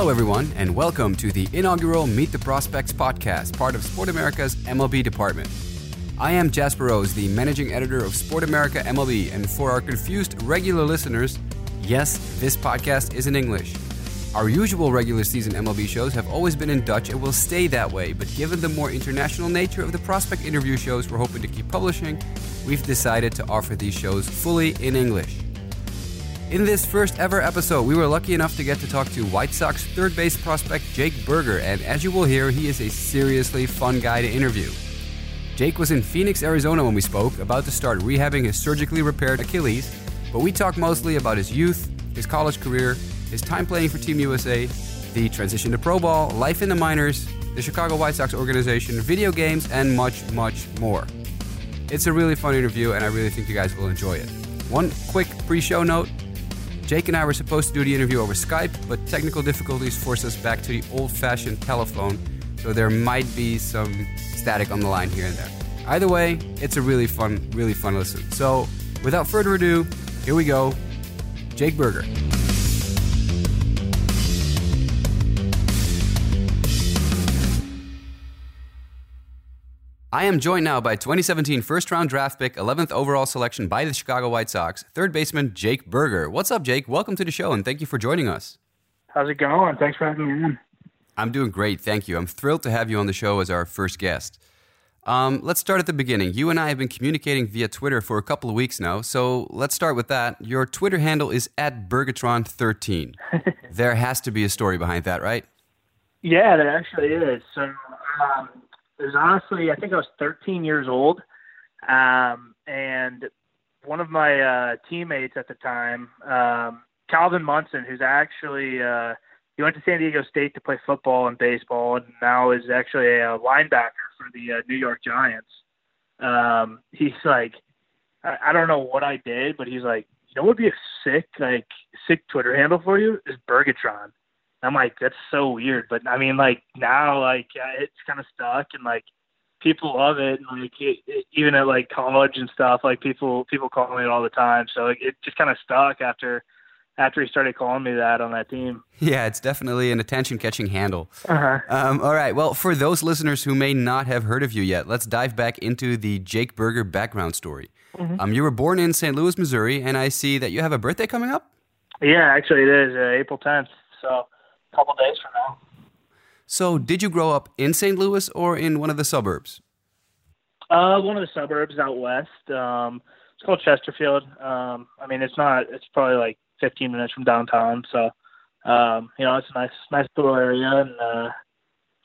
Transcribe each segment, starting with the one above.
Hello, everyone, and welcome to the inaugural Meet the Prospects podcast, part of Sport America's MLB department. I am Jasper Rose, the managing editor of Sport America MLB, and for our confused regular listeners, yes, this podcast is in English. Our usual regular season MLB shows have always been in Dutch and will stay that way, but given the more international nature of the prospect interview shows we're hoping to keep publishing, we've decided to offer these shows fully in English. In this first ever episode, we were lucky enough to get to talk to White Sox third base prospect Jake Burger, and as you will hear, he is a seriously fun guy to interview. Jake was in Phoenix, Arizona when we spoke, about to start rehabbing his surgically repaired Achilles, but we talked mostly about his youth, his college career, his time playing for Team USA, the transition to pro ball, life in the minors, the Chicago White Sox organization, video games, and much, much more. It's a really fun interview, and I really think you guys will enjoy it. One quick pre show note Jake and I were supposed to do the interview over Skype, but technical difficulties forced us back to the old fashioned telephone, so there might be some static on the line here and there. Either way, it's a really fun, really fun listen. So, without further ado, here we go Jake Burger. I am joined now by 2017 first round draft pick, 11th overall selection by the Chicago White Sox, third baseman Jake Burger. What's up, Jake? Welcome to the show and thank you for joining us. How's it going? Thanks for having me on. I'm doing great, thank you. I'm thrilled to have you on the show as our first guest. Um, let's start at the beginning. You and I have been communicating via Twitter for a couple of weeks now, so let's start with that. Your Twitter handle is at Burgatron13. there has to be a story behind that, right? Yeah, there actually is. So, um, it was honestly, I think I was 13 years old, um, and one of my uh, teammates at the time, um, Calvin Munson, who's actually uh, he went to San Diego State to play football and baseball, and now is actually a linebacker for the uh, New York Giants. Um, he's like, I, I don't know what I did, but he's like, you know, what would be a sick like sick Twitter handle for you is Burgatron. I'm like, that's so weird. But I mean, like now, like it's kind of stuck, and like people love it. And like it, it, even at like college and stuff, like people people call me it all the time. So like, it just kind of stuck after after he started calling me that on that team. Yeah, it's definitely an attention catching handle. Uh-huh. Um, all right. Well, for those listeners who may not have heard of you yet, let's dive back into the Jake Burger background story. Mm-hmm. Um, you were born in St. Louis, Missouri, and I see that you have a birthday coming up. Yeah, actually, it is uh, April 10th. So couple days from now. So, did you grow up in St. Louis or in one of the suburbs? Uh, one of the suburbs out west. Um, it's called Chesterfield. Um, I mean, it's not. It's probably like 15 minutes from downtown. So, um, you know, it's a nice, nice little area, and uh,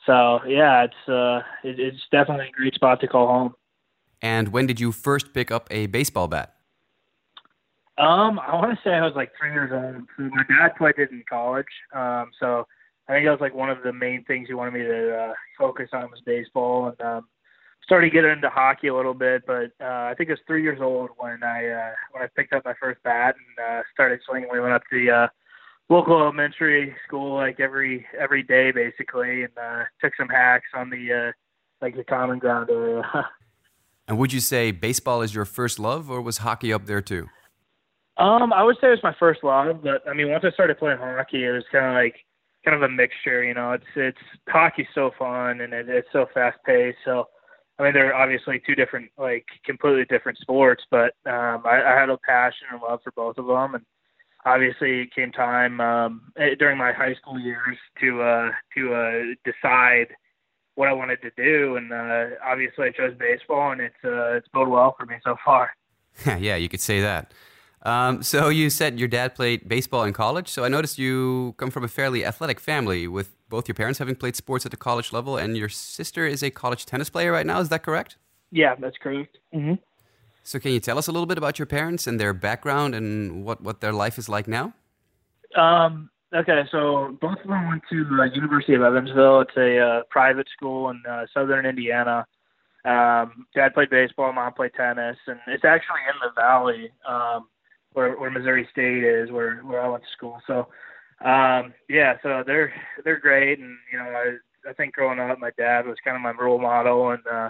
so yeah, it's uh, it, it's definitely a great spot to call home. And when did you first pick up a baseball bat? Um, I want to say I was like three years old. My dad played it in college, um, so I think that was like one of the main things he wanted me to uh, focus on was baseball, and um, started getting into hockey a little bit. But uh, I think I was three years old when I uh, when I picked up my first bat and uh, started swinging. We went up to the uh, local elementary school like every every day basically, and uh, took some hacks on the uh, like the common ground area. and would you say baseball is your first love, or was hockey up there too? Um, I would say it was my first love, but I mean, once I started playing hockey, it was kind of like kind of a mixture. You know, it's it's hockey's so fun and it, it's so fast paced. So, I mean, they're obviously two different, like completely different sports, but um, I, I had a passion and love for both of them, and obviously it came time um, eh, during my high school years to uh, to uh, decide what I wanted to do, and uh, obviously I chose baseball, and it's uh, it's bode well for me so far. yeah, you could say that. Um, so you said your dad played baseball in college. So I noticed you come from a fairly athletic family, with both your parents having played sports at the college level, and your sister is a college tennis player right now. Is that correct? Yeah, that's correct. Mm-hmm. So can you tell us a little bit about your parents and their background and what what their life is like now? Um, okay, so both of them went to the University of Evansville. It's a uh, private school in uh, southern Indiana. Um, dad played baseball, mom played tennis, and it's actually in the valley. Um, where where Missouri State is, where where I went to school. So um, yeah, so they're they're great, and you know I I think growing up, my dad was kind of my role model and uh,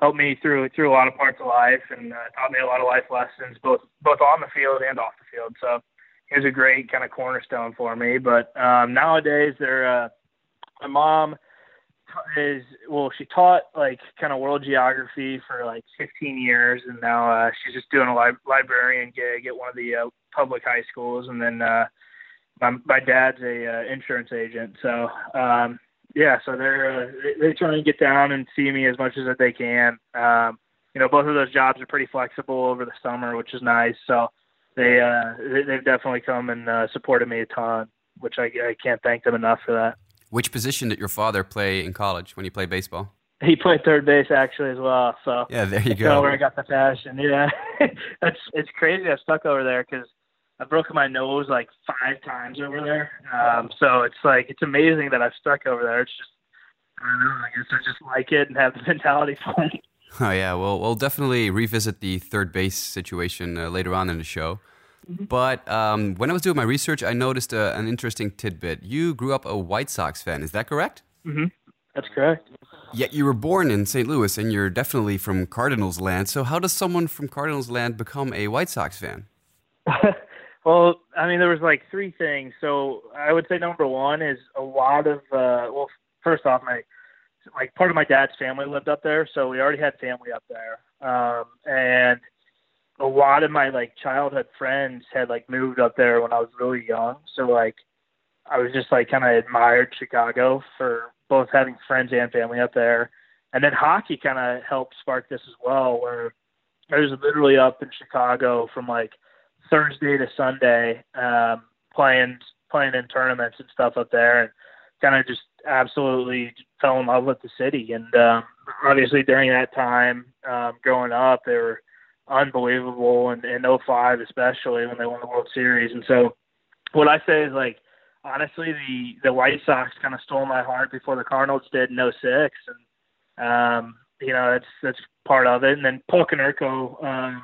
helped me through through a lot of parts of life and uh, taught me a lot of life lessons, both both on the field and off the field. So he was a great kind of cornerstone for me. But um, nowadays, they're uh, my mom is well, she taught like kind of world geography for like 15 years, and now uh, she's just doing a li- librarian gig at one of the uh, public high schools, and then uh, my my dad's a uh, insurance agent, so um, yeah, so they're uh, they, they try and get down and see me as much as they can. Um, you know, both of those jobs are pretty flexible over the summer, which is nice. So they uh, they, they've definitely come and uh, supported me a ton, which I, I can't thank them enough for that. Which position did your father play in college when you played baseball? He played third base actually as well. So yeah, there you that's go. where I got the passion. Yeah, that's it's crazy. I stuck over there because I've broken my nose like five times over there. Um, so it's like it's amazing that I've stuck over there. It's just I don't know. I guess I just like it and have the mentality for it. Oh yeah, well, we'll definitely revisit the third base situation uh, later on in the show. Mm-hmm. But um, when I was doing my research, I noticed uh, an interesting tidbit. You grew up a White Sox fan, is that correct? Mm-hmm. That's correct. Yet you were born in St. Louis, and you're definitely from Cardinals land. So how does someone from Cardinals land become a White Sox fan? well, I mean, there was like three things. So I would say number one is a lot of uh, well, first off, my like part of my dad's family lived up there, so we already had family up there. Um, and a lot of my like childhood friends had like moved up there when I was really young. So like I was just like kind of admired Chicago for both having friends and family up there. And then hockey kind of helped spark this as well, where I was literally up in Chicago from like Thursday to Sunday, um, playing playing in tournaments and stuff up there, and kind of just absolutely fell in love with the city. And um, obviously during that time, um, growing up, there were unbelievable, and in 05 especially when they won the World Series. And so, what I say is like, honestly, the the White Sox kind of stole my heart before the Cardinals did in 06, and um, you know that's that's part of it. And then Paul Konerko um,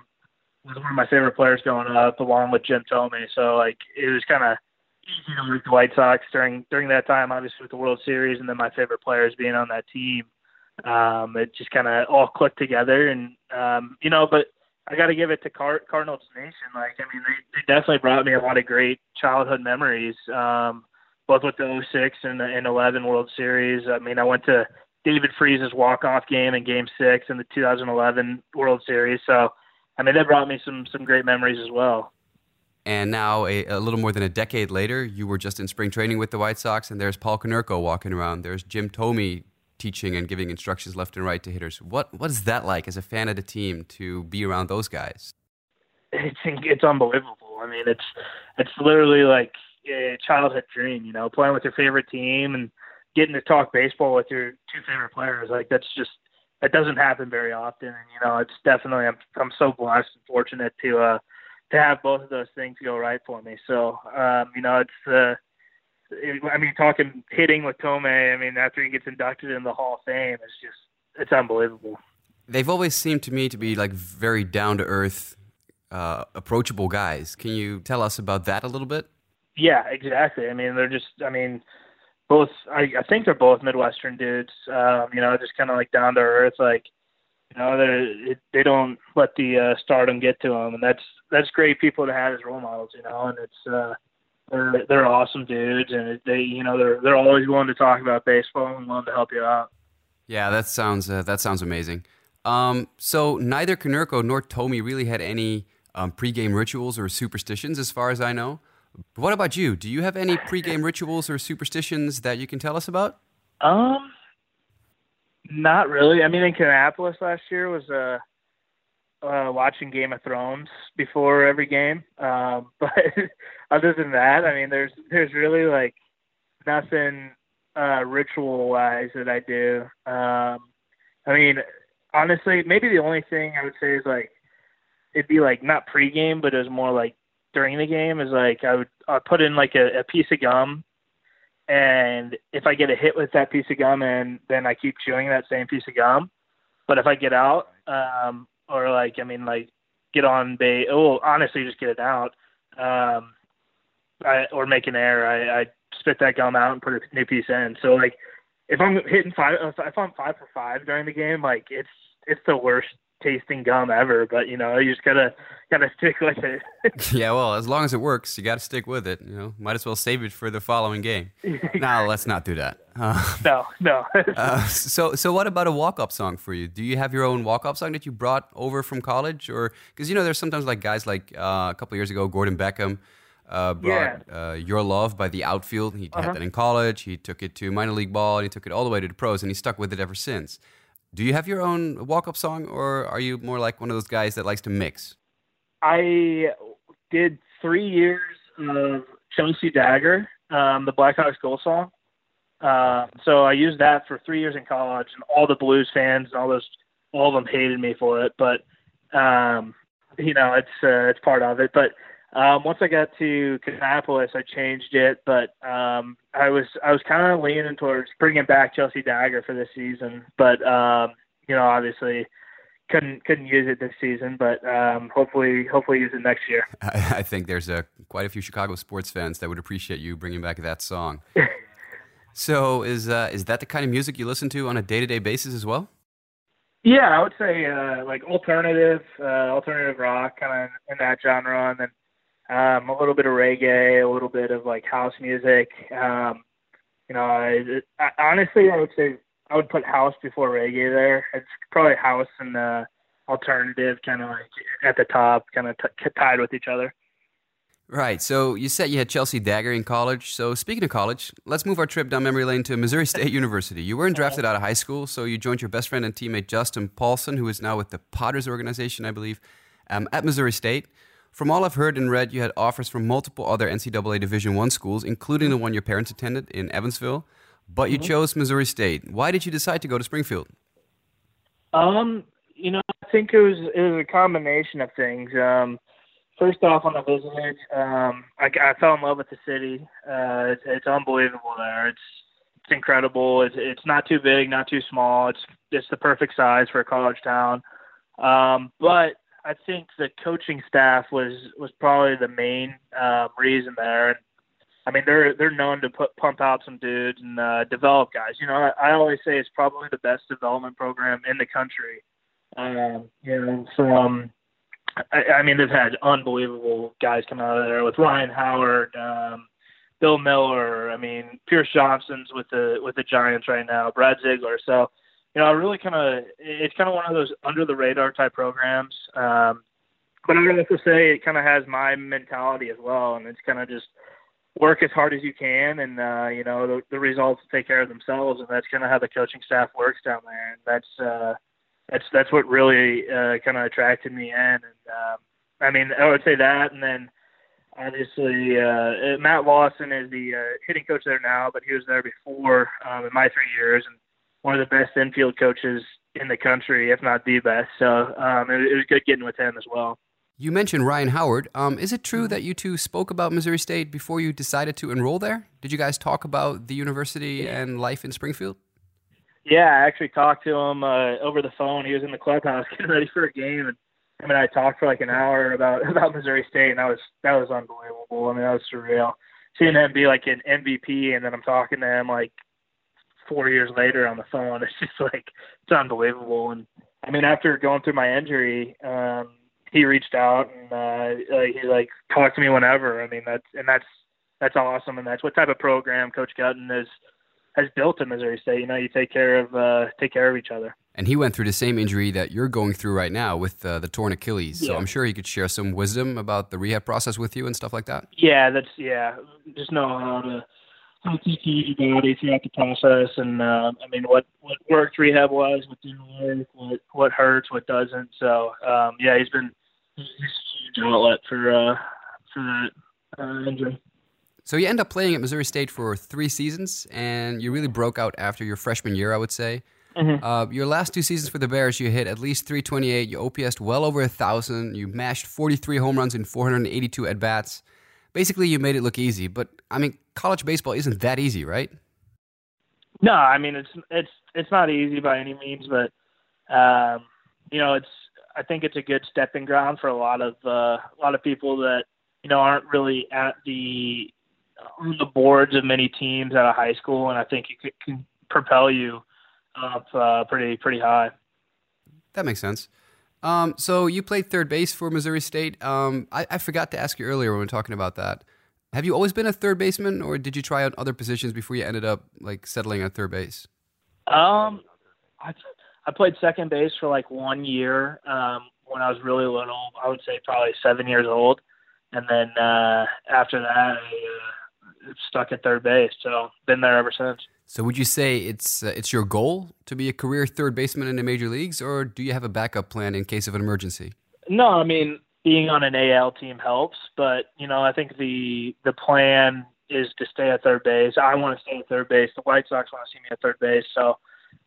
was one of my favorite players growing up, along with Jim Thome. So like it was kind of easy to root the White Sox during during that time, obviously with the World Series, and then my favorite players being on that team. Um, it just kind of all clicked together, and um, you know, but I got to give it to Car- Cardinals Nation. Like, I mean, they, they definitely brought me a lot of great childhood memories, um, both with the 06 and the and 11 World Series. I mean, I went to David Freese's walk-off game in Game Six in the 2011 World Series. So, I mean, that brought me some some great memories as well. And now, a, a, little more than a decade later, you were just in spring training with the White Sox, and there's Paul Konerko walking around. There's Jim Thome teaching and giving instructions left and right to hitters. What what is that like as a fan of the team to be around those guys? It's it's unbelievable. I mean, it's it's literally like a childhood dream. You know, playing with your favorite team and getting to talk baseball with your two favorite players. Like that's just that doesn't happen very often. And you know, it's definitely I'm I'm so blessed and fortunate to uh to have both of those things go right for me. So, um, you know, it's, uh, I mean, talking hitting with Thome. I mean, after he gets inducted in the Hall of Fame, it's just, it's unbelievable. They've always seemed to me to be like very down to earth, uh, approachable guys. Can you tell us about that a little bit? Yeah, exactly. I mean, they're just, I mean, both, I, I think they're both Midwestern dudes, um, you know, just kind of like down to earth, like, you know, they they don't let the uh, stardom get to them, and that's that's great people to have as role models, you know. And it's uh, they're they're awesome dudes, and they you know they're they're always willing to talk about baseball and willing to help you out. Yeah, that sounds uh, that sounds amazing. Um, so neither Konerko nor Thome really had any um, pregame rituals or superstitions, as far as I know. But what about you? Do you have any pregame rituals or superstitions that you can tell us about? Um, not really. I mean, in Kannapolis last year was uh, uh, watching Game of Thrones before every game. Um, but other than that, I mean, there's there's really like nothing uh, ritual wise that I do. Um, I mean, honestly, maybe the only thing I would say is like it'd be like not pregame, but it was more like during the game. Is like I would I put in like a, a piece of gum and if I get a hit with that piece of gum and then I keep chewing that same piece of gum. But if I get out, um, or like I mean like get on base, oh honestly just get it out, um, I, or make an error, I, I spit that gum out and put a new piece in. So like if I'm hitting five, if I'm five for five during the game, like it's it's the worst tasting gum ever, but you know, you just gotta gotta stick with it. yeah, well, as long as it works, you got to stick with it. You know, might as well save it for the following game. now, let's not do that. Uh, no, no. uh, so, so what about a walk-up song for you? Do you have your own walk-up song that you brought over from college, or because you know, there's sometimes like guys like uh, a couple years ago, Gordon Beckham. Uh, brought Yeah. uh, Your Love by The Outfield. He Uh-huh. had that in college. He took it to minor league ball, and he took it all the way to the pros, and he stuck with it ever since. Do you have your own walk-up song, or are you more like one of those guys that likes to mix? I did three years of Chelsea Dagger, um, the Blackhawks goal song. Uh, so I used that for three years in college, and all the Blues fans and all those, all of them hated me for it. But um, you know, it's uh, it's part of it. But um, once I got to Kannapolis, I changed it. But um, I was I was kind of leaning towards bringing back Chelsea Dagger for this season. But um, you know, obviously couldn't couldn't use it this season, but um, hopefully hopefully use it next year. I, I think there's a, quite a few Chicago sports fans that would appreciate you bringing back that song. so, is uh, is that the kind of music you listen to on a day to day basis as well? Yeah, I would say uh, like alternative, uh, alternative rock, kind of in that genre, and then um, a little bit of reggae, a little bit of like house music. Um, you know, I, I, honestly, I would say I would put house before reggae. There, it's probably house and uh, alternative, kind of like at the top, kind of t- tied with each other. Right. So you said you had Chelsea Dagger in college. So speaking of college, let's move our trip down memory lane to Missouri State University. You weren't drafted out of high school, so you joined your best friend and teammate Justin Paulson, who is now with the Potters organization, I believe, um, at Missouri State. From all I've heard and read, you had offers from multiple other NCAA Division One schools, including the one your parents attended in Evansville. But you chose Missouri State. Why did you decide to go to Springfield? Um, you know, I think it was it was a combination of things. Um, first off, on the visit, um, I, I fell in love with the city. Uh, it's, it's unbelievable there. It's it's incredible. It's it's not too big, not too small. It's it's the perfect size for a college town. Um, but I think the coaching staff was was probably the main uh, reason there. And I mean, they're they're known to put pump out some dudes and uh, develop guys. You know, I, I always say it's probably the best development program in the country. Um, you know, from I, I mean, they've had unbelievable guys come out of there with Ryan Howard, um, Bill Mueller. I mean, Pierce Johnson's with the with the Giants right now. Brad Ziegler. So, you know, I really kind of it's kind of one of those under the radar type programs. Um, but I would also say it kind of has my mentality as well, and it's kind of just work as hard as you can, and uh, you know the, the results take care of themselves, and that's kind of how the coaching staff works down there, and that's uh, that's that's what really uh, kind of attracted me in, and um, I mean I would say that, and then obviously uh, Matt Lawson is the uh, hitting coach there now, but he was there before um, in my three years, and one of the best infield coaches in the country, if not the best. So um, it, it was good getting with him as well. You mentioned Ryan Howard. Um, is it true that you two spoke about Missouri State before you decided to enroll there? Did you guys talk about the university and life in Springfield? Yeah, I actually talked to him uh, over the phone. He was in the clubhouse getting ready for a game, and I mean, I talked for like an hour about about Missouri State, and that was that was unbelievable. I mean, that was surreal. Seeing him be like an MVP, and then I'm talking to him like four years later on the phone. It's just like it's unbelievable. And I mean, after going through my injury, um, he reached out and uh, like, he like talked to me whenever. I mean, that's and that's that's awesome, and that's what type of program Coach Guttin is has built at Missouri State. You know, you take care of uh, take care of each other. And he went through the same injury that you're going through right now with uh, the torn Achilles. So I'm sure he could share some wisdom about the rehab process with you and stuff like that. Yeah, that's yeah. Just know how to how to take care of your body throughout the process, and uh, I mean what what worked rehab wise, what didn't work, what what hurts, what doesn't. So um, yeah, he's been he's a huge outlet for uh, for that uh, injury. So you end up playing at Missouri State for three seasons, and you really broke out after your freshman year, I would say. Mhm. Uh, your last two seasons for the Bears, you hit at least 328. You OPSed well over a thousand. You mashed 43 home runs in 482 at bats. Basically, you made it look easy. But I mean, college baseball isn't that easy, right? No, I mean it's it's it's not easy by any means, but um, you know it's I think it's a good stepping ground for a lot of uh, a lot of people that you know aren't really at the on the boards of many teams at a high school, and I think it could, can propel you up uh, pretty pretty high. That makes sense. Um, so you played third base for Missouri State. Um, I, I forgot to ask you earlier when we were talking about that. Have you always been a third baseman, or did you try out other positions before you ended up like settling at third base? Um, I I played second base for like one year um, when I was really little. I would say probably seven years old, and then uh, after that, I uh, stuck at third base. So been there ever since. So would you say it's uh, it's your goal to be a career third baseman in the major leagues, or do you have a backup plan in case of an emergency? No, I mean being on an AL team helps, but you know, I think the the plan is to stay at third base. I want to stay at third base. The White Sox want to see me at third base, so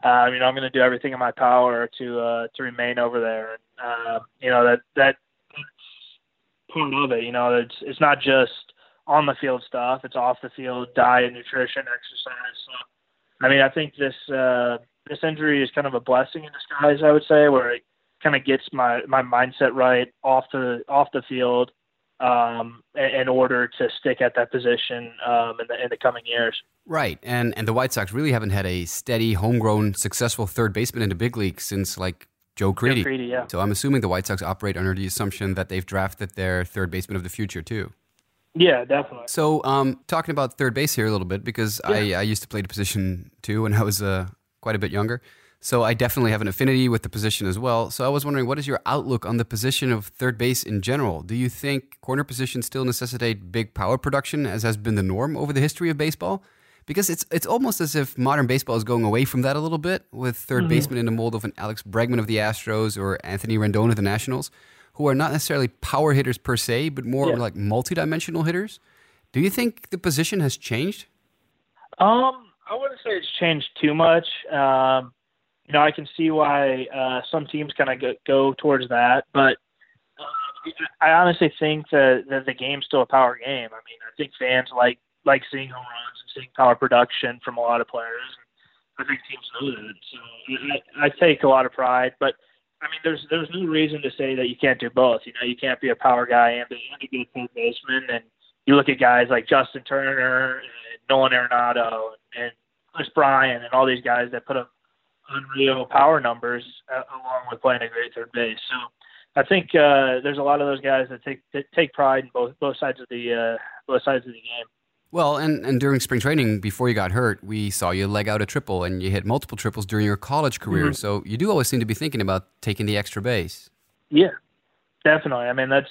uh, you know, I'm going to do everything in my power to uh, to remain over there. And uh, you know that that that's part of it. You know, it's it's not just on the field stuff; it's off the field, diet, nutrition, exercise. So, I mean, I think this uh, this injury is kind of a blessing in disguise. I would say, where it kind of gets my my mindset right off the off the field um, in order to stick at that position um, in the in the coming years. Right, and and the White Sox really haven't had a steady, homegrown, successful third baseman in the big league since like Joe Crede. Joe Crede yeah. So I'm assuming the White Sox operate under the assumption that they've drafted their third baseman of the future too. Yeah, definitely. So, um, talking about third base here a little bit because yeah. I, I used to play the position too when I was uh, quite a bit younger. So I definitely have an affinity with the position as well. So I was wondering, what is your outlook on the position of third base in general? Do you think corner positions still necessitate big power production, as has been the norm over the history of baseball? Because it's it's almost as if modern baseball is going away from that a little bit, with 3rd mm-hmm. baseman in the mold of an Alex Bregman of the Astros or Anthony Rendon of the Nationals, who are not necessarily power hitters per se, but more yeah. like multidimensional hitters. Do you think the position has changed? Um, I wouldn't say it's changed too much. Um, you know, I can see why uh, some teams kind of go, go towards that, but uh, I honestly think that, that the game's still a power game. I mean, I think fans like like seeing home runs and seeing power production from a lot of players. I think teams know that, so I, I take a lot of pride. But I mean, there's there's no reason to say that you can't do both. You know, you can't be a power guy and be and a good third baseman. And you look at guys like Justin Turner and Nolan Arenado and, Kris Bryant and all these guys that put up unreal power numbers uh, along with playing a great third base. So I think uh, there's a lot of those guys that take that take pride in both both sides of the uh, both sides of the game. Well, and, and during spring training, before you got hurt, we saw you leg out a triple, and you hit multiple triples during your college career. Mm-hmm. So you do always seem to be thinking about taking the extra base. Yeah, definitely. I mean, that's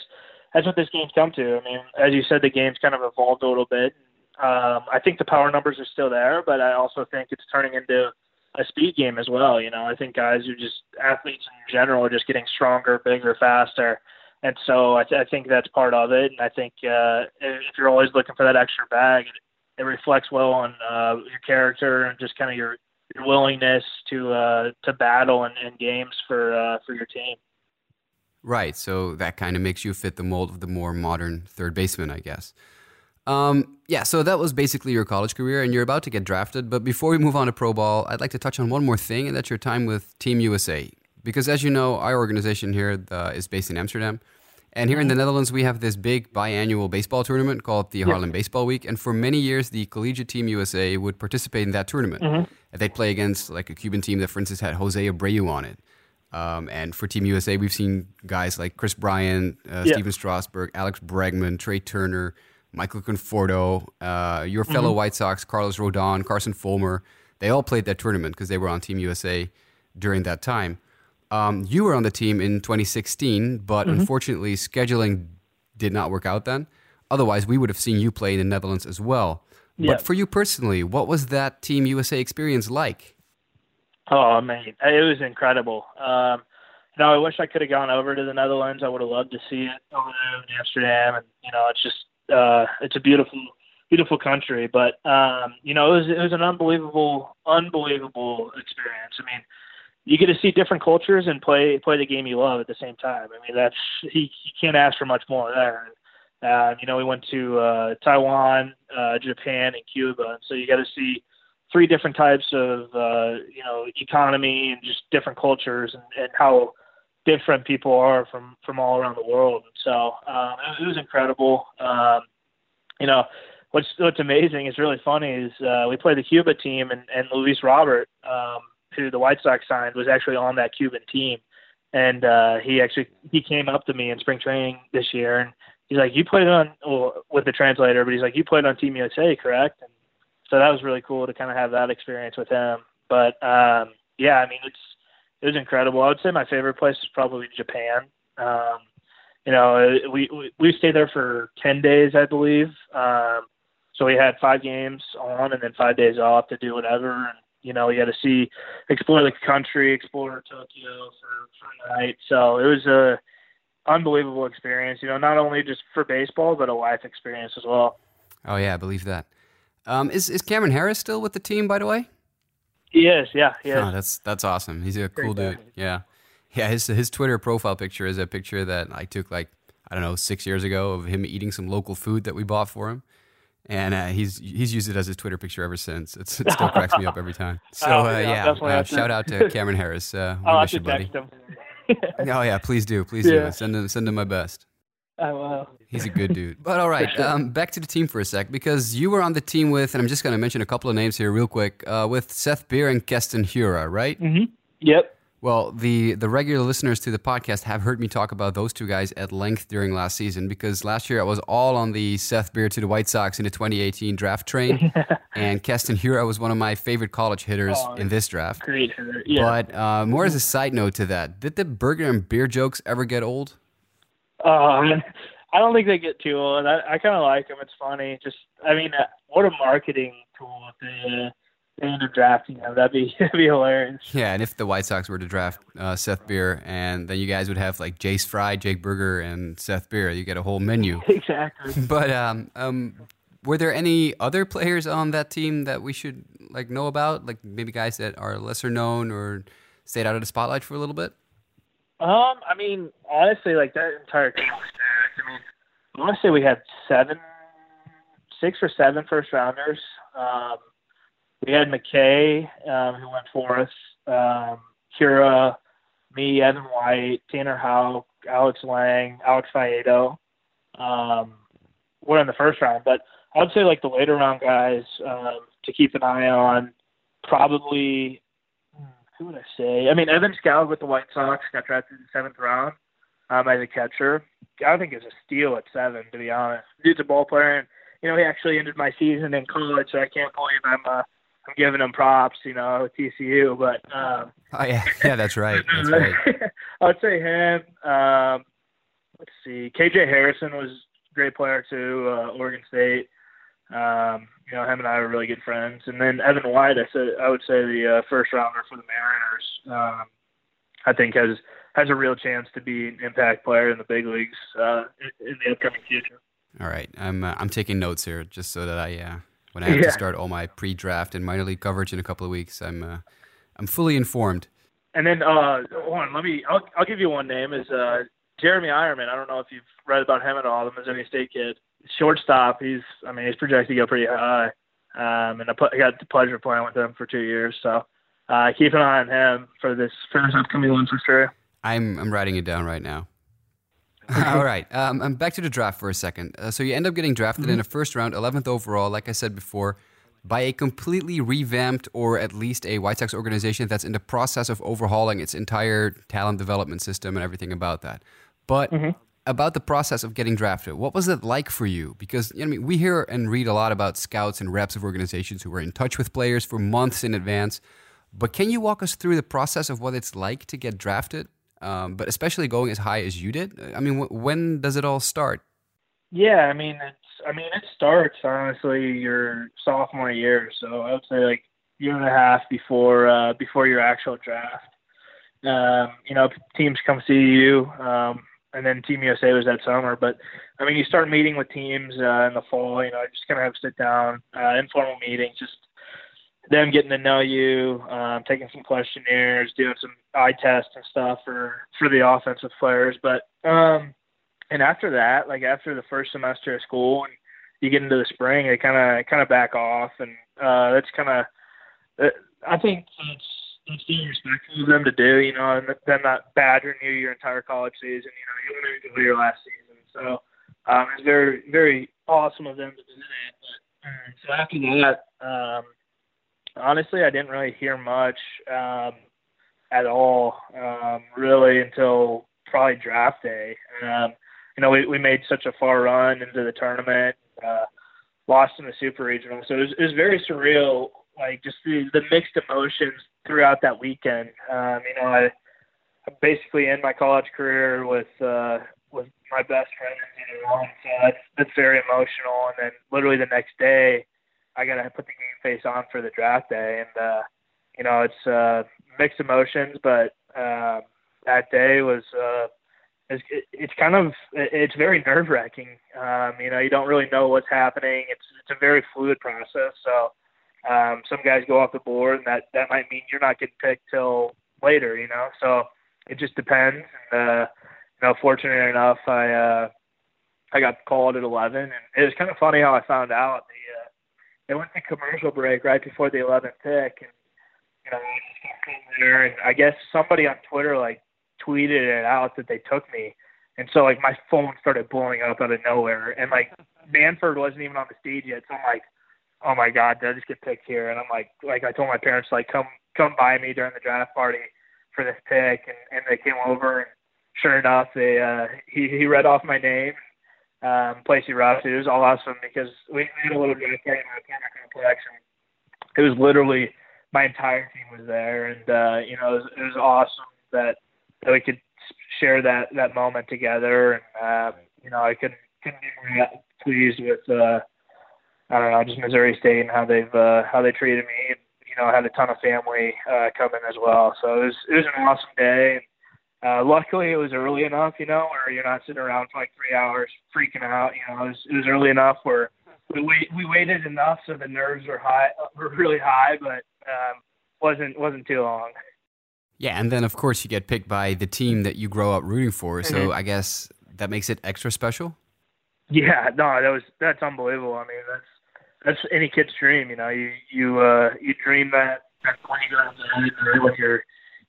that's what this game's come to. I mean, as you said, the game's kind of evolved a little bit. Um, I think the power numbers are still there, but I also think it's turning into a speed game as well. You know, I think guys are just athletes in general are just getting stronger, bigger, faster, and so I, th- I think that's part of it. And I think uh, if you're always looking for that extra bag, it, it reflects well on uh, your character and just kind of your your willingness to uh, to battle in, in games for uh, for your team. Right. So that kind of makes you fit the mold of the more modern third baseman, I guess. Um, yeah, so that was basically your college career, and you're about to get drafted. But before we move on to pro ball, I'd like to touch on one more thing, and that's your time with Team USA. Because as you know, our organization here uh, is based in Amsterdam. And here in the Netherlands, we have this big biannual baseball tournament called the Haarlem Baseball Week. And for many years, the collegiate team USA would participate in that tournament. Mm-hmm. They'd play against like a Cuban team that, for instance, had Jose Abreu on it. Um, and for Team USA, we've seen guys like Kris Bryant, uh, yeah. Stephen Strasburg, Alex Bregman, Trea Turner, Michael Conforto, uh, your fellow mm-hmm. White Sox, Carlos Rodon, Carson Fulmer. They all played that tournament because they were on Team USA during that time. Um, you were on the team in 2016, but mm-hmm. unfortunately, scheduling did not work out then. Otherwise, we would have seen you play in the Netherlands as well. Yeah. But for you personally, what was that Team USA experience like? Oh man, it was incredible. Um, you know, I wish I could have gone over to the Netherlands. I would have loved to see it over there in Amsterdam, and you know, it's just uh, it's a beautiful, beautiful country. But um, you know, it was it was an unbelievable, unbelievable experience. I mean, you get to see different cultures and play play the game you love at the same time. I mean, that's you, you can't ask for much more there. Uh, you know, we went to uh, Taiwan, uh, Japan, and Cuba, and so you got to see three different types of uh, you know economy and just different cultures and, and how different people are from from all around the world. And so um, it, was incredible. Um, you know, what's what's amazing is really funny is uh, we played the Cuba team and, and Luis Robert, um, who the White Sox signed, was actually on that Cuban team. and uh, he actually he came up to me in spring training this year, and he's like, "You played on well, with the translator, but he's like, you played on Team USA, correct?" And so that was really cool to kind of have that experience with him. But um, yeah, I mean, it's it was incredible. I would say my favorite place is probably Japan. Um, you know, we, we we stayed there for ten days, I believe. Um, so we had five games on and then five days off to do whatever. And you know, you got to see, explore the country, explore Tokyo for for a night. So it was a unbelievable experience. You know, not only just for baseball, but a life experience as well. Oh yeah, I believe that. Um, is is Cameron Harris still with the team? By the way. He is. Yeah. Yeah. Oh, that's that's awesome. He's a cool dude. Yeah. Yeah. His his Twitter profile picture is a picture that I took like I don't know six years ago of him eating some local food that we bought for him and uh, he's he's used it as his Twitter picture ever since. It's, it still cracks me up every time. So oh, uh, yeah, uh, shout out to Cameron Harris. Uh, we miss you, buddy. oh yeah, please do, please yeah. do. Send him send him my best. I will. He's a good dude. But all right, um, back to the team for a sec because you were on the team with, and I'm just going to mention a couple of names here real quick, uh, with Seth Beer and Keston Hiura, right? Mm-hmm. Yep. Well, the the regular listeners to the podcast have heard me talk about those two guys at length during last season because last year I was all on the Seth Beer to the White Sox in the 2018 draft train, and Keston Hiura was one of my favorite college hitters oh, in this draft. Great hitter, yeah. But uh, more as a side note to that, did the burger and beer jokes ever get old? Uh, I don't think they get too old. I, I kind of like them. It's funny. Just, I mean, uh, what a marketing tool they end up drafting him. That'd be that'd be hilarious. Yeah, and if the White Sox were to draft uh, Seth Beer, and then you guys would have like Jace Fry, Jake Burger, and Seth Beer, you get a whole menu. exactly. But um, um, were there any other players on that team that we should like know about? Like maybe guys that are lesser known or stayed out of the spotlight for a little bit. Um, I mean, honestly, like that entire team was stacked. I mean, I want to say we had seven, six or seven first rounders. Um, we had McKay, um, who went for us, um, Hiura, me, Evan White, Tanner Houck, Alex Lange, Alex Faedo. Um, we're in the first round, but I would say like the later round guys um, to keep an eye on. Probably, hmm, who would I say? I mean, Evan Skoug with the White Sox got drafted in the seventh round um, as a catcher. I think it's a steal at seven, to be honest. Dude's a ball player, and you know he actually ended my season in college, so I can't believe I'm uh, I'm giving him props, you know, TCU. But um, oh yeah, yeah, that's right. That's right. I would say him. Um, let's see, KJ Harrison was a great player too, uh, Oregon State. Um, you know, him and I were really good friends. And then Evan White, I said I would say the uh, first rounder for the Mariners. Um, I think has has a real chance to be an impact player in the big leagues uh, in, in the upcoming future. All right, I'm uh, I'm taking notes here just so that I uh, when I have yeah. to start all my pre-draft and minor league coverage in a couple of weeks. I'm uh, I'm fully informed. And then uh, one, let me I'll I'll give you one name is uh, Jeremy Eierman. I don't know if you've read about him at all. The Missouri State kid, shortstop. He's I mean he's projected to go pretty high. Um, and I, put, I got the pleasure of playing with him for two years. So uh, keep an eye on him for this for this upcoming one for sure. I'm I'm writing it down right now. All right. Um, I'm back to the draft for a second. Uh, so you end up getting drafted mm-hmm. in the first round, 11th overall, like I said before, by a completely revamped or at least a White Sox organization that's in the process of overhauling its entire talent development system and everything about that. But mm-hmm. about the process of getting drafted, what was it like for you? Because you know, I mean, we hear and read a lot about scouts and reps of organizations who are in touch with players for months in advance. But can you walk us through the process of what it's like to get drafted? Um, but especially going as high as you did. I mean, w- when does it all start? Yeah, I mean, it's I mean, it starts honestly your sophomore year, so I would say like year and a half before uh, before your actual draft. Um, you know, teams come see you, um, and then Team USA was that summer. But I mean, you start meeting with teams uh, in the fall. You know, just kind of have sit down, uh, informal meetings, just them getting to know you, um, taking some questionnaires, doing some eye tests and stuff for for the offensive players. But um, and after that, like after the first semester of school, and you get into the spring, they kind of kind of back off, and uh, that's kind of uh, I think it's it's being respectful of them to do, you know, and them not badgering you your entire college season. You know, you want to your last season, so um, it's very very awesome of them to do that. But uh, so after that. Um, honestly, I didn't really hear much. Um, at all, um, really, until probably draft day. Um, you know, we, we made such a far run into the tournament, uh, lost in the super regional. So it was, it was very surreal, like just the, the mixed emotions throughout that weekend. Um, you know, I, I basically end my college career with, uh, with my best friend in. So that's, that's very emotional. And then literally the next day, I got to put the game face on for the draft day. And, uh, you know, it's, uh, mixed emotions, but, um, that day was, uh, it's, it's kind of it's very nerve wracking. Um, you know, you don't really know what's happening. It's it's a very fluid process. So um, some guys go off the board, and that that might mean you're not getting picked till later. You know, so it just depends. And uh, you know, fortunate enough, I uh, I got called at 11, and it was kind of funny how I found out. The they went to commercial break right before the 11th pick, and you know, I just got there, and I guess somebody on Twitter like tweeted it out that they took me. And so like my phone started blowing up out of nowhere and like Manfred wasn't even on the stage yet. So I'm like, Oh my God, did I just get picked here? And I'm like like I told my parents like come come by me during the draft party for this pick and, and they came over and sure enough they uh he, he read off my name um Placey Russ. It was all awesome because we had a little draft party in my apartment complex and it was literally my entire team was there and uh you know it was, it was awesome that that we could share that that moment together. And uh, you know, I couldn't couldn't be more pleased with uh, I don't know, just Missouri State and how they've uh, how they treated me. And, you know, I had a ton of family uh, come in as well, so it was it was an awesome day. And, uh, luckily, it was early enough, you know, where you're not sitting around for like three hours freaking out. You know, it was, it was early enough where we wait, we waited enough so the nerves were high, were really high, but um, wasn't wasn't too long. Yeah, and then of course you get picked by the team that you grow up rooting for. So mm-hmm. I guess that makes it extra special. Yeah, no, that was that's unbelievable. I mean, that's that's any kid's dream. You know, you you uh, you dream that that playground when you're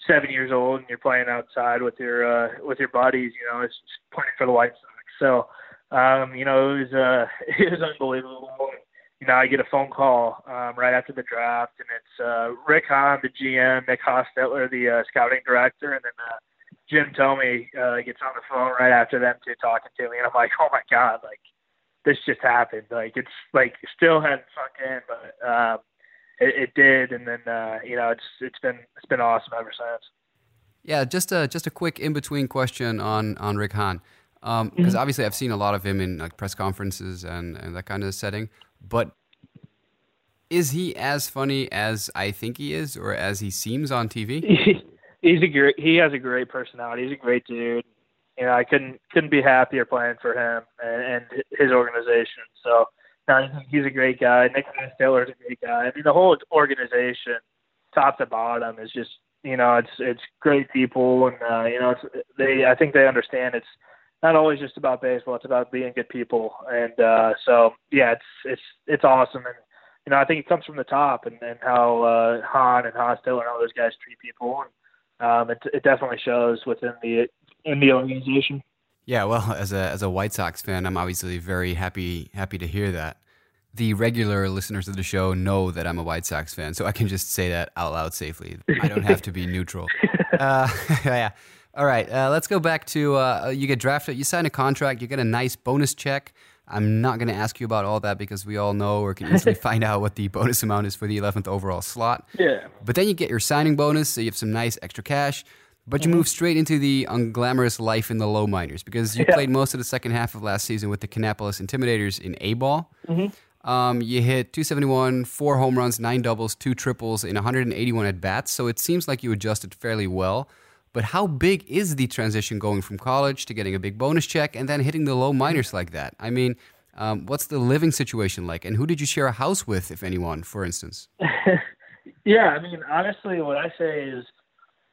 seven years old and you're playing outside with your uh, with your buddies. You know, it's playing for the White Sox. So, um, you know, it was uh, it was unbelievable you know, I get a phone call um, right after the draft, and it's uh, Rick Hahn, the GM, Nick Hostetler, the uh, scouting director, and then uh, Jim Thome uh, gets on the phone right after them two talking to me, and I'm like, oh my god, like this just happened. Like it's like still hadn't sunk in, but um, it, it did, and then uh, you know, it's it's been it's been awesome ever since. Yeah, just a just a quick in between question on on Rick Hahn because um, mm-hmm. obviously I've seen a lot of him in like press conferences and, and that kind of setting. But is he as funny as I think he is, or as he seems on TV? He's a great. He has a great personality. He's a great dude. You know, I couldn't couldn't be happier playing for him and, and his organization. So, no, he's a great guy. Nick Taylor's a great guy. I mean, the whole organization, top to bottom, is just you know, it's it's great people, and uh, you know, it's they. I think they understand it's not always just about baseball. It's about being good people, and uh, so yeah, it's it's it's awesome, and you know I think it comes from the top, and, and how uh, Hahn and Hostetler and all those guys treat people, and um, it it definitely shows within the in the organization. Yeah, well, as a as a White Sox fan, I'm obviously very happy happy to hear that. The regular listeners of the show know that I'm a White Sox fan, so I can just say that out loud safely. I don't have to be neutral. Uh, yeah. All right, uh, let's go back to uh, you get drafted, you sign a contract, you get a nice bonus check. I'm not going to ask you about all that because we all know or can easily find out what the bonus amount is for the 11th overall slot. Yeah. But then you get your signing bonus, so you have some nice extra cash. But you mm-hmm. move straight into the unglamorous life in the low minors because you yeah. played most of the second half of last season with the Kannapolis Intimidators in A ball. Mm-hmm. Um, you hit 271, four home runs, nine doubles, two triples in 181 at bats. So it seems like you adjusted fairly well. But how big is the transition going from college to getting a big bonus check and then hitting the low minors like that? I mean, um, what's the living situation like? And who did you share a house with, if anyone, for instance? yeah, I mean, honestly, what I say is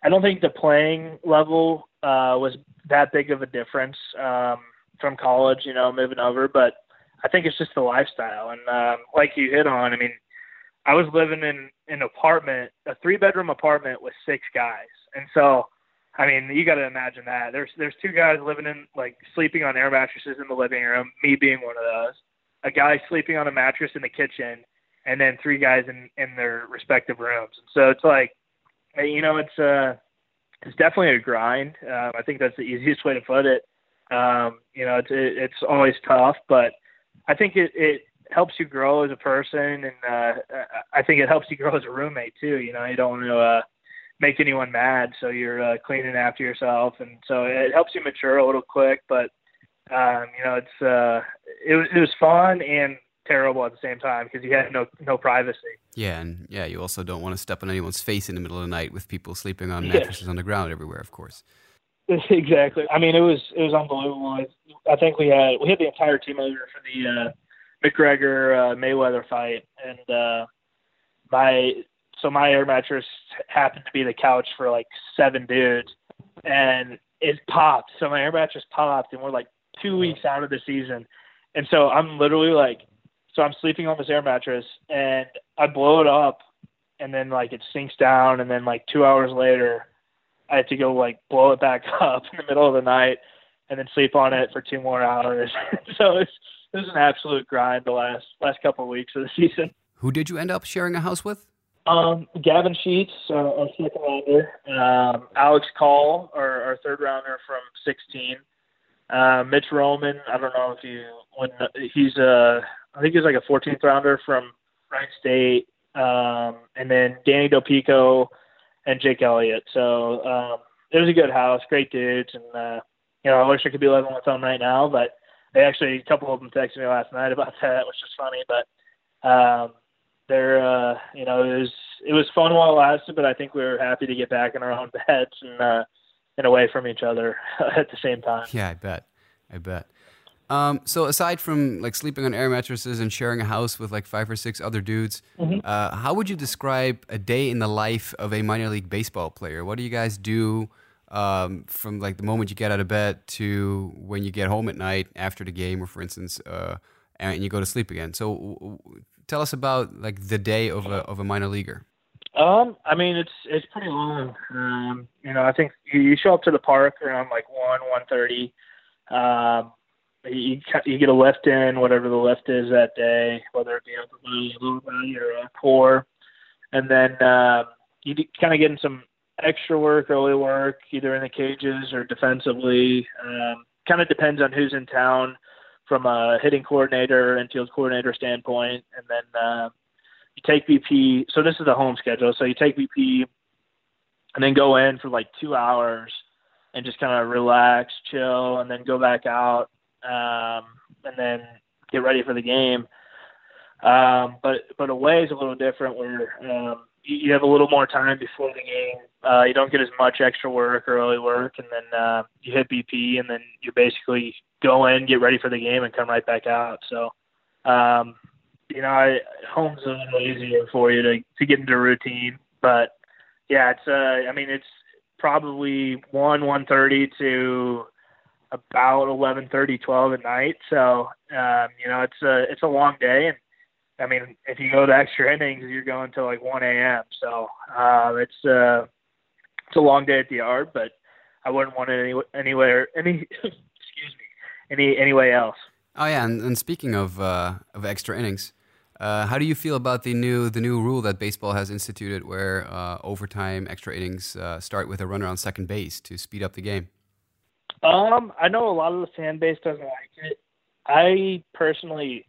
I don't think the playing level uh, was that big of a difference um, from college, you know, moving over. But I think it's just the lifestyle. And um, like you hit on, I mean, I was living in an apartment, a three bedroom apartment with six guys. And so I mean, you got to imagine that. There's there's two guys living in like sleeping on air mattresses in the living room, me being one of those. A guy sleeping on a mattress in the kitchen, and then three guys in in their respective rooms. And so it's like, you know, it's uh, it's definitely a grind. Uh, I think that's the easiest way to put it. Um, you know, it's it, it's always tough, but I think it it helps you grow as a person, and uh, I think it helps you grow as a roommate too. You know, you don't want to uh, make anyone mad, so you're uh, cleaning after yourself, and so it helps you mature a little quick. But um, you know, it's uh, it was it was fun and terrible at the same time because you had no no privacy. Yeah, and yeah, you also don't want to step on anyone's face in the middle of the night with people sleeping on mattresses on the ground everywhere, of course. Exactly. I mean, it was it was unbelievable. I think we had we had the entire team over for the uh, McGregor uh, Mayweather fight, and uh, my so my air mattress happened to be the couch for like seven dudes, and it popped. So my air mattress popped, and we're like two weeks out of the season, and so I'm literally like so I'm sleeping on this air mattress and I blow it up and then like it sinks down and then like two hours later I had to go like blow it back up in the middle of the night and then sleep on it for two more hours. so it's it was an absolute grind the last last couple of weeks of the season. Who did you end up sharing a house with? Um, Gavin Sheets, uh, our second rounder, um, Alex Call, our, our third rounder from 16, uh, Mitch Roman. I don't know if you when he's a I think he's like a 14th rounder from Wright State, um, and then Danny Dopico and Jake Elliott. So um, it was a good house, great dudes, and uh, you know I wish I could be living with them right now, but they actually a couple of them texted me last night about that, which is funny, but um, they're uh, you know it was it was fun while it lasted, but I think we were happy to get back in our own beds and uh, and away from each other at the same time. Yeah, I bet, I bet. Um, so aside from like sleeping on air mattresses and sharing a house with like five or six other dudes, mm-hmm. uh, how would you describe a day in the life of a minor league baseball player? What do you guys do um, from like the moment you get out of bed to when you get home at night after the game, or for instance, uh, and you go to sleep again? So w- w- tell us about like the day of a of a minor leaguer. Um, I mean, it's it's pretty long. Um, you know, I think you show up to the park around like one one thirty. Um, you you get a lift in, whatever the lift is that day, whether it be upper body, lower body, or core, and then uh, you kind of get in some extra work, early work, either in the cages or defensively. Um, kind of depends on who's in town from a hitting coordinator, and field coordinator standpoint, and then uh, you take BP. So this is the home schedule. So you take BP, and then go in for like two hours and just kind of relax, chill, and then go back out um, and then get ready for the game. Um, but but away is a little different where um, you, you have a little more time before the game. Uh, you don't get as much extra work or early work, and then uh, you hit BP, and then you basically go in, get ready for the game, and come right back out. So, um, you know, I, home's a little easier for you to to get into a routine, but yeah, it's uh, I mean, it's probably one one thirty to about eleven thirty, twelve at night. So um, you know, it's a it's a long day, and I mean, if you go to extra innings, you're going to like one a.m. So uh, it's uh, it's a long day at the yard, but I wouldn't want it any anywhere any excuse me any anyway else. Oh yeah, and, and speaking of uh, of extra innings. Uh, how do you feel about the new the new rule that baseball has instituted, where uh, overtime extra innings uh, start with a runner on second base to speed up the game? Um, I know a lot of the fan base doesn't like it. I personally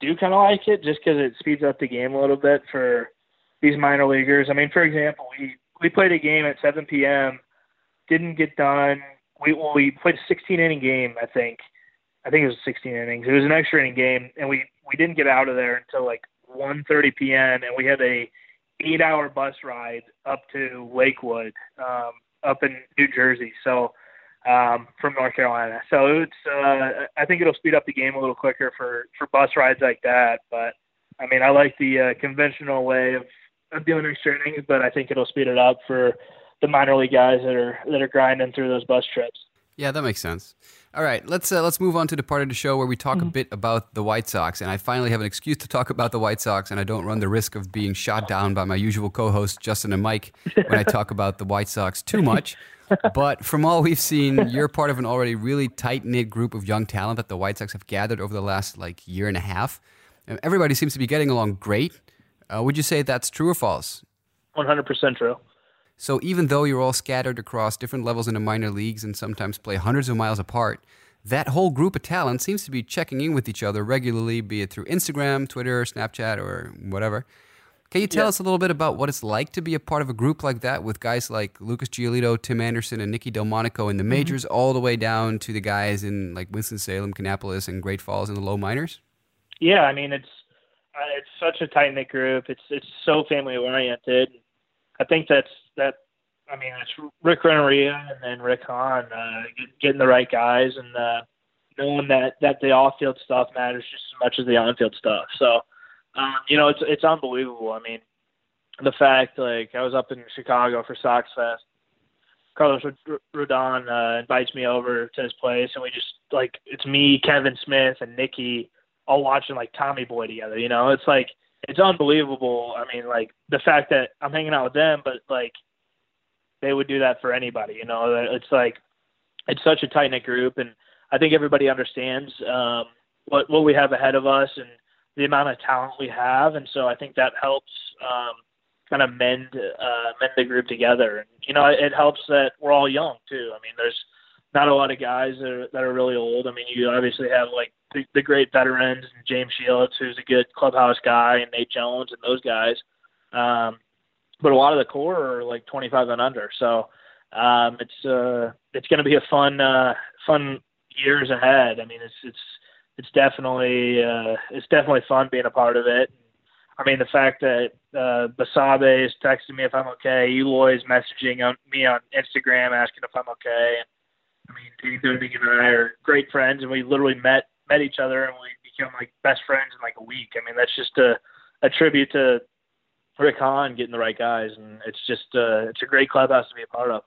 do kind of like it just because it speeds up the game a little bit for these minor leaguers. I mean, for example, we we played a game at 7 p.m. Didn't get done. We well, we played a 16 inning game. I think. I think it was 16 innings. It was an extra inning game, and we we didn't get out of there until like 1:30 p.m. and we had a eight hour bus ride up to Lakewood, um, up in New Jersey. So um, from North Carolina. So it's uh, I think it'll speed up the game a little quicker for for bus rides like that. But I mean, I like the uh, conventional way of, of doing extra innings, but I think it'll speed it up for the minor league guys that are that are grinding through those bus trips. Yeah, that makes sense. All right, let's uh, let's move on to the part of the show where we talk mm-hmm. a bit about the White Sox, and I finally have an excuse to talk about the White Sox, and I don't run the risk of being shot down by my usual co-hosts Justin and Mike when I talk about the White Sox too much. but from all we've seen, you're part of an already really tight knit group of young talent that the White Sox have gathered over the last like year and a half. And everybody seems to be getting along great. Uh, would you say that's true or false? One hundred percent true. So even though you're all scattered across different levels in the minor leagues and sometimes play hundreds of miles apart, that whole group of talent seems to be checking in with each other regularly, be it through Instagram, Twitter, Snapchat, or whatever. Can you tell yeah. us a little bit about what it's like to be a part of a group like that with guys like Lucas Giolito, Tim Anderson, and Nicky Delmonico in the mm-hmm. majors, mm-hmm. all the way down to the guys in like Winston Salem, Kannapolis, and Great Falls in the low minors? Yeah, I mean it's uh, it's such a tight knit group. It's it's so family oriented. I think that's that. I mean, it's Rick Renteria and then Rick Hahn uh, getting the right guys and uh, knowing that that the off field stuff matters just as much as the on field stuff. So, um, you know, it's it's unbelievable. I mean, the fact like I was up in Chicago for Sox Fest. Carlos Rodon uh, invites me over to his place, and we just like it's me, Kevin Smith, and Nicky all watching like Tommy Boy together. You know, it's like it's unbelievable. I mean, like the fact that I'm hanging out with them, but like they would do that for anybody. You know, it's like it's such a tight knit group, and I think everybody understands um, what what we have ahead of us and the amount of talent we have, and so I think that helps um, kind of mend uh, mend the group together. And you know, it, it helps that we're all young too. I mean, there's not a lot of guys that are, that are really old. I mean, you obviously have like the, the great veterans, and James Shields, who's a good clubhouse guy, and Nate Jones, and those guys. Um, but a lot of the core are like 25 and under. So um, it's uh, it's going to be a fun uh, fun years ahead. I mean, it's it's it's definitely uh, it's definitely fun being a part of it. I mean, the fact that uh, Basabe is texting me if I'm okay, Eloy's messaging on me on Instagram asking if I'm okay, and I mean, Danny Dunning and I are great friends, and we literally met met each other, and we became like best friends in like a week. I mean, that's just a a tribute to Rick Hahn getting the right guys, and it's just uh, it's a great clubhouse to be a part of.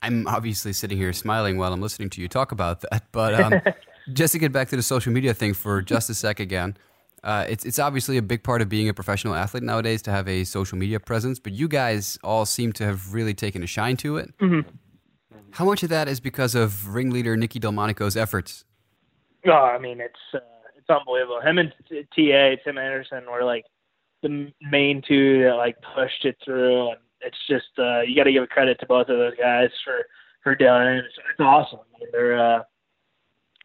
I'm obviously sitting here smiling while I'm listening to you talk about that, but um, just to get back to the social media thing for just a sec again. Uh, it's it's obviously a big part of being a professional athlete nowadays to have a social media presence, but you guys all seem to have really taken a shine to it. Mm-hmm. How much of that is because of ringleader Nicky Delmonico's efforts? Oh, I mean, it's uh, it's unbelievable. Him and TA Tim Anderson were like the main two that like pushed it through, and it's just uh, you got to give credit to both of those guys for for doing it. It's, it's awesome. I mean, they're uh,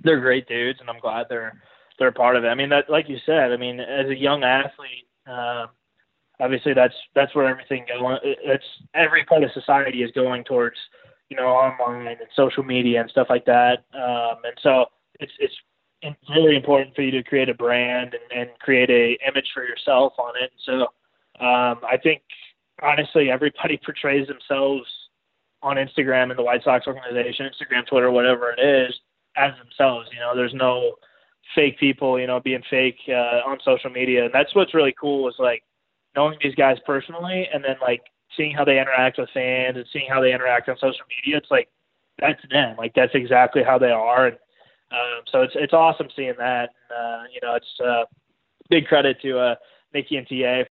they're great dudes, and I'm glad they're they're a part of it. I mean, that like you said, I mean, as a young athlete. Uh, obviously, that's that's where everything going. It's every part of society is going towards you know, online and social media and stuff like that. Um, and so it's it's really important for you to create a brand and, and create a image for yourself on it. And So um, I think honestly, everybody portrays themselves on Instagram and the White Sox organization, Instagram, Twitter, whatever it is, as themselves. You know, there's no fake people, you know, being fake uh, on social media, and that's what's really cool is like knowing these guys personally, and then like seeing how they interact with fans and seeing how they interact on social media, it's like that's them. Like that's exactly how they are. And um, so it's it's awesome seeing that. And, uh, you know, it's uh, big credit to uh, Nicky and TA.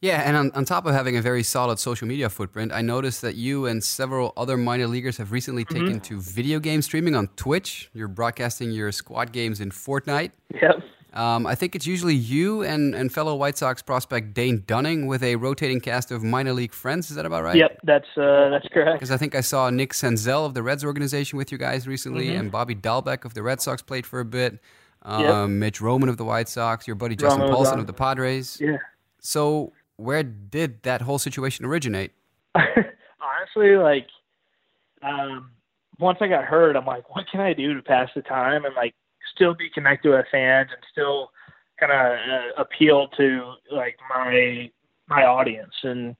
Yeah, and on, on top of having a very solid social media footprint, I noticed that you and several other minor leaguers have recently mm-hmm. taken to video game streaming on Twitch. You're broadcasting your squad games in Fortnite. Yep. Um, I think it's usually you and, and fellow White Sox prospect Dane Dunning with a rotating cast of minor league friends. Is that about right? Yep, that's uh, that's correct. Because I think I saw Nick Senzel of the Reds organization with you guys recently, mm-hmm. and Bobby Dalbec of the Red Sox played for a bit. Um, yep. Mitch Roman of the White Sox, your buddy Justin Roman Paulson of the Padres. Yeah. So where did that whole situation originate? Honestly, like um, once I got hurt, I'm like, what can I do to pass the time? And like still be connected with fans and still kind of uh, appeal to like my my audience and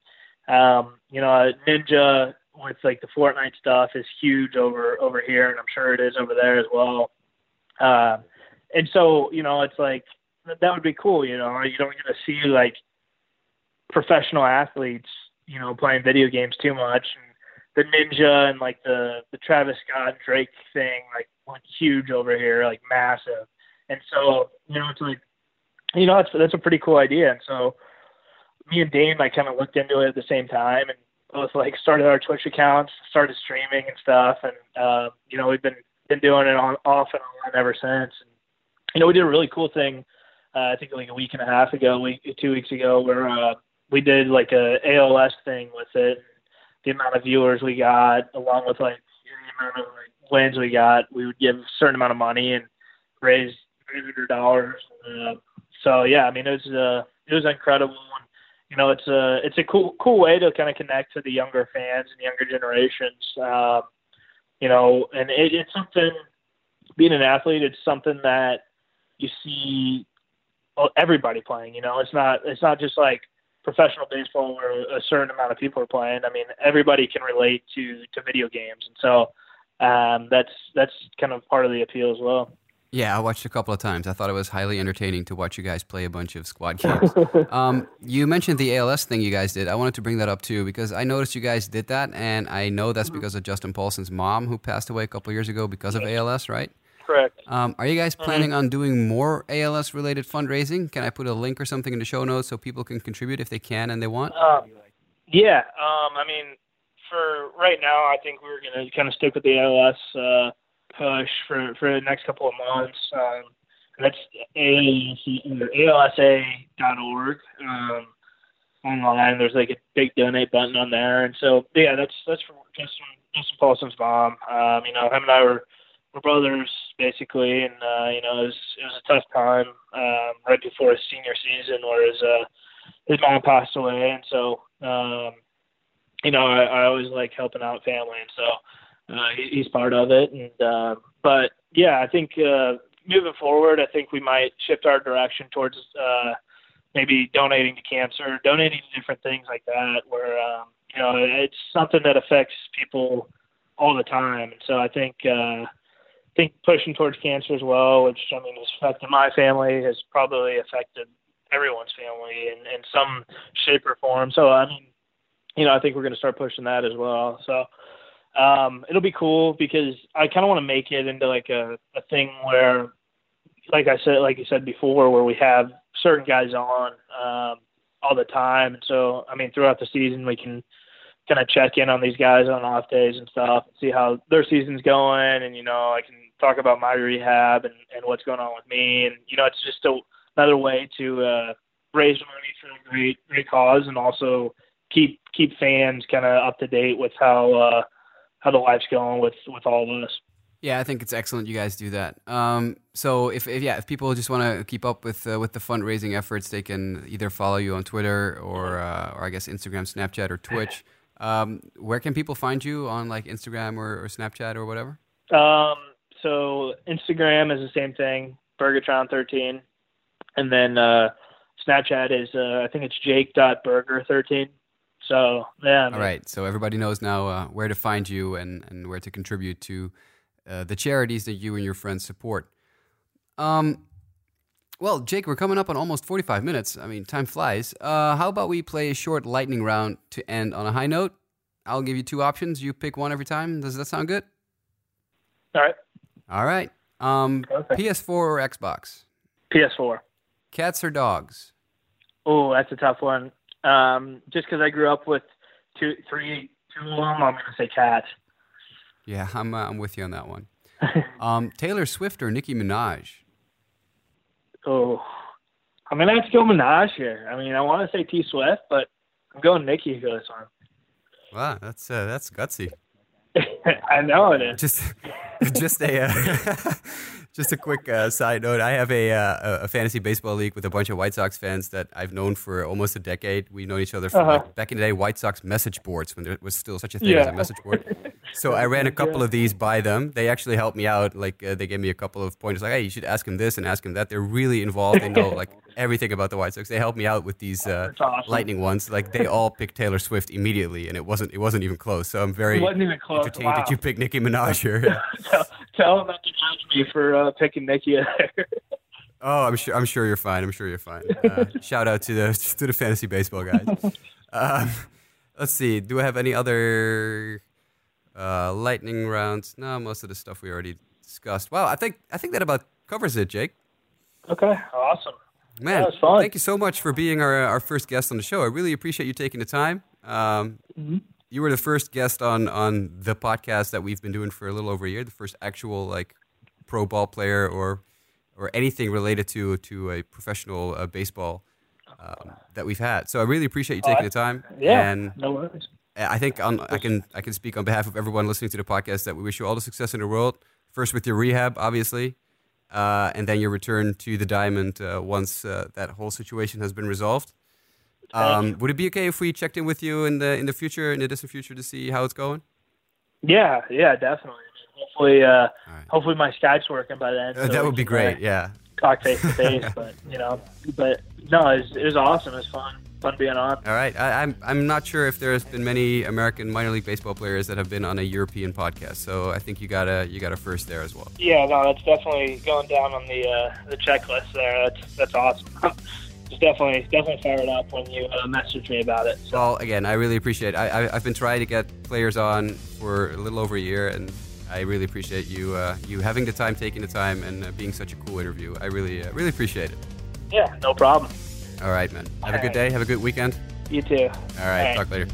um you know ninja with like the Fortnite stuff is huge over over here and I'm sure it is over there as well um and so you know it's like that would be cool you know you don't get to see like professional athletes you know playing video games too much and the ninja and like the the Travis Scott Drake thing like went huge over here, like massive. And so you know it's like you know that's that's a pretty cool idea. And so me and Dane like kind of looked into it at the same time and both like started our Twitch accounts, started streaming and stuff, and uh, you know we've been been doing it on off and on ever since. And you know we did a really cool thing. Uh, I think like a week and a half ago, week two weeks ago, where uh, we did like a ALS thing with it. The amount of viewers we got, along with like the amount of like, wins we got, we would give a certain amount of money and raise three hundred dollars. Uh, so yeah, I mean it was uh, it was incredible. And, you know, it's a it's a cool cool way to kind of connect to the younger fans and younger generations. Um, you know, and it, it's something. Being an athlete, it's something that you see everybody playing. You know, it's not it's not just like professional baseball where a certain amount of people are playing. I mean, everybody can relate to to video games, and so um, that's that's kind of part of the appeal as well. Yeah, I watched a couple of times. I thought it was highly entertaining to watch you guys play a bunch of squad games. um, you mentioned the ALS thing you guys did. I wanted to bring that up too because I noticed you guys did that, and I know that's because of Justin Paulson's mom who passed away a couple of years ago because of ALS, right? Correct. Um, are you guys mm-hmm. planning mm-hmm. on doing more ALS related fundraising? Can I put a link or something in the show notes so people can contribute if they can and they want? Um, yeah. Um, I mean, for right now, I think we're going to kind of stick with the ALS. Uh, push for for the next couple of months. Um, that's ALSA.org. Um, online, there's like a big donate button on there, and so yeah, that's that's from Justin Justin Paulson's mom. Um, you know, him and I were were brothers basically, and uh, you know, it was it was a tough time um, right before his senior season, where his uh, his mom passed away, and so um, you know, I, I always like helping out family, and so uh, he's part of it. And uh, but yeah, I think uh, moving forward, I think we might shift our direction towards uh, maybe donating to cancer, donating to different things like that, where um, you know it's something that affects people all the time. And so I think uh, think pushing towards cancer as well, which I mean has affected my family, has probably affected everyone's family in, in some shape or form. So I mean, you know, I think we're going to start pushing that as well. So um, it'll be cool because I kind of want to make it into like a, a thing where, like I said, like you said before, where we have certain guys on um, all the time. And so, I mean, throughout the season, we can kind of check in on these guys on off days and stuff, and see how their season's going. And you know, I can talk about my rehab and and what's going on with me. And you know, it's just a, another way to uh, raise money for a great great cause, and also keep keep fans kind of up to date with how. Uh, how the life's going with with all of us. Yeah, I think it's excellent you guys do that. Um, so if, if, yeah, if people just want to keep up with uh, with the fundraising efforts, they can either follow you on Twitter or uh, or I guess Instagram, Snapchat, or Twitch. Um, where can people find you on like Instagram or, or Snapchat or whatever? Um, so Instagram is the same thing, Burgertron13, and then uh, Snapchat is uh, I think it's Jake.burger13. So yeah. I mean, All right. So everybody knows now uh, where to find you and, and where to contribute to uh, the charities that you and your friends support. Um, well, Jake, we're coming up on almost 45 minutes. I mean, time flies. Uh, how about we play a short lightning round to end on a high note? I'll give you two options. You pick one every time. Does that sound good? All right. All right. Um, PS4 or Xbox? PS4. Cats or dogs? Oh, that's a tough one. Um, just because I grew up with two, three, two of them, I'm going to say cat. Yeah, I'm uh, I'm with you on that one. um, Taylor Swift or Nicki Minaj? Oh, I'm gonna have to go Minaj here. I mean, I want to say T Swift, but I'm going Nicki for this one. Wow, that's uh, that's gutsy. I know it is. Just, just a, uh, just a quick uh, side note. I have a, uh, a fantasy baseball league with a bunch of White Sox fans that I've known for almost a decade. We've known each other from uh-huh. like, back in the day, White Sox message boards when there was still such a thing yeah. as a message board. So I ran a couple yeah. of these by them. They actually helped me out. Like uh, they gave me a couple of pointers, like, "Hey, you should ask him this and ask him that." They're really involved. They know like everything about the White Sox. They helped me out with these uh, awesome. lightning ones. Like they all picked Taylor Swift immediately, and it wasn't it wasn't even close. So I'm very entertained wow. that you picked Nicki Minaj here. tell, tell him not to judge me for uh, picking Nicki. oh, I'm sure I'm sure you're fine. I'm sure you're fine. Uh, shout out to the to the fantasy baseball guys. Um, let's see. Do I have any other uh, lightning rounds? No, most of the stuff we already discussed. Well, I think I think that about covers it, Jake. Okay, awesome. Man, thank you so much for being our, our first guest on the show. I really appreciate you taking the time. Um, mm-hmm. You were the first guest on on the podcast that we've been doing for a little over a year. The first actual like pro ball player or or anything related to to a professional uh, baseball um, that we've had. So I really appreciate you taking the time. Yeah, and no worries. I think on, I can I can speak on behalf of everyone listening to the podcast that we wish you all the success in the world. First with your rehab, obviously, uh, and then you return to the diamond uh, once uh, that whole situation has been resolved. Um, would it be okay if we checked in with you in the in the future, in the distant future, to see how it's going? Yeah, yeah, definitely. Hopefully, uh, right. hopefully my Skype's working by then. Uh, so that would be great. yeah. Talk face to face, but you know, but no, it was, it was awesome. It was fun fun being on. All right, I, am I'm, I'm not sure if there's been many American minor league baseball players that have been on a European podcast, so I think you got a you got a first there as well. Yeah, no, that's definitely going down on the uh, the checklist there. That's that's awesome. Just definitely definitely fired up when you uh, messaged me about it. So. Well, again, I really appreciate. It. I, I have been trying to get players on for a little over a year, and I really appreciate you uh, you having the time, taking the time, and uh, being such a cool interview. I really uh, really appreciate it. Yeah, no problem. All right, man. Have All a good day. Have a good weekend. You too. All right. All right. Talk later.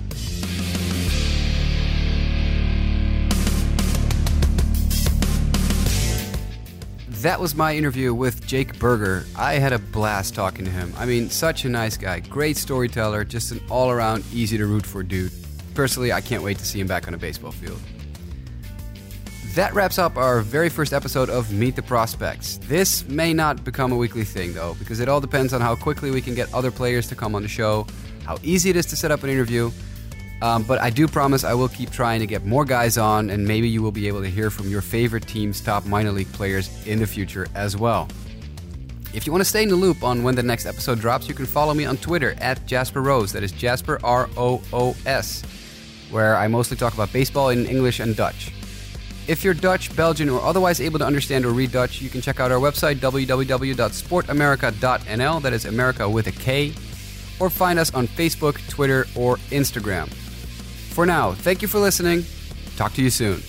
That was my interview with Jake Burger. I had a blast talking to him. I mean, such a nice guy, great storyteller, just an all around easy to root for dude. Personally, I can't wait to see him back on a baseball field. That wraps up our very first episode of Meet the Prospects. This may not become a weekly thing, though, because it all depends on how quickly we can get other players to come on the show, how easy it is to set up an interview. Um, but I do promise I will keep trying to get more guys on, and maybe you will be able to hear from your favorite team's top minor league players in the future as well. If you want to stay in the loop on when the next episode drops, you can follow me on Twitter at Jasper Roos. That is Jasper R O O S, where I mostly talk about baseball in English and Dutch. If you're Dutch, Belgian, or otherwise able to understand or read Dutch, you can check out our website, www.sportamerika.nl, that is America with a K, or find us on Facebook, Twitter, or Instagram. For now, thank you for listening. Talk to you soon.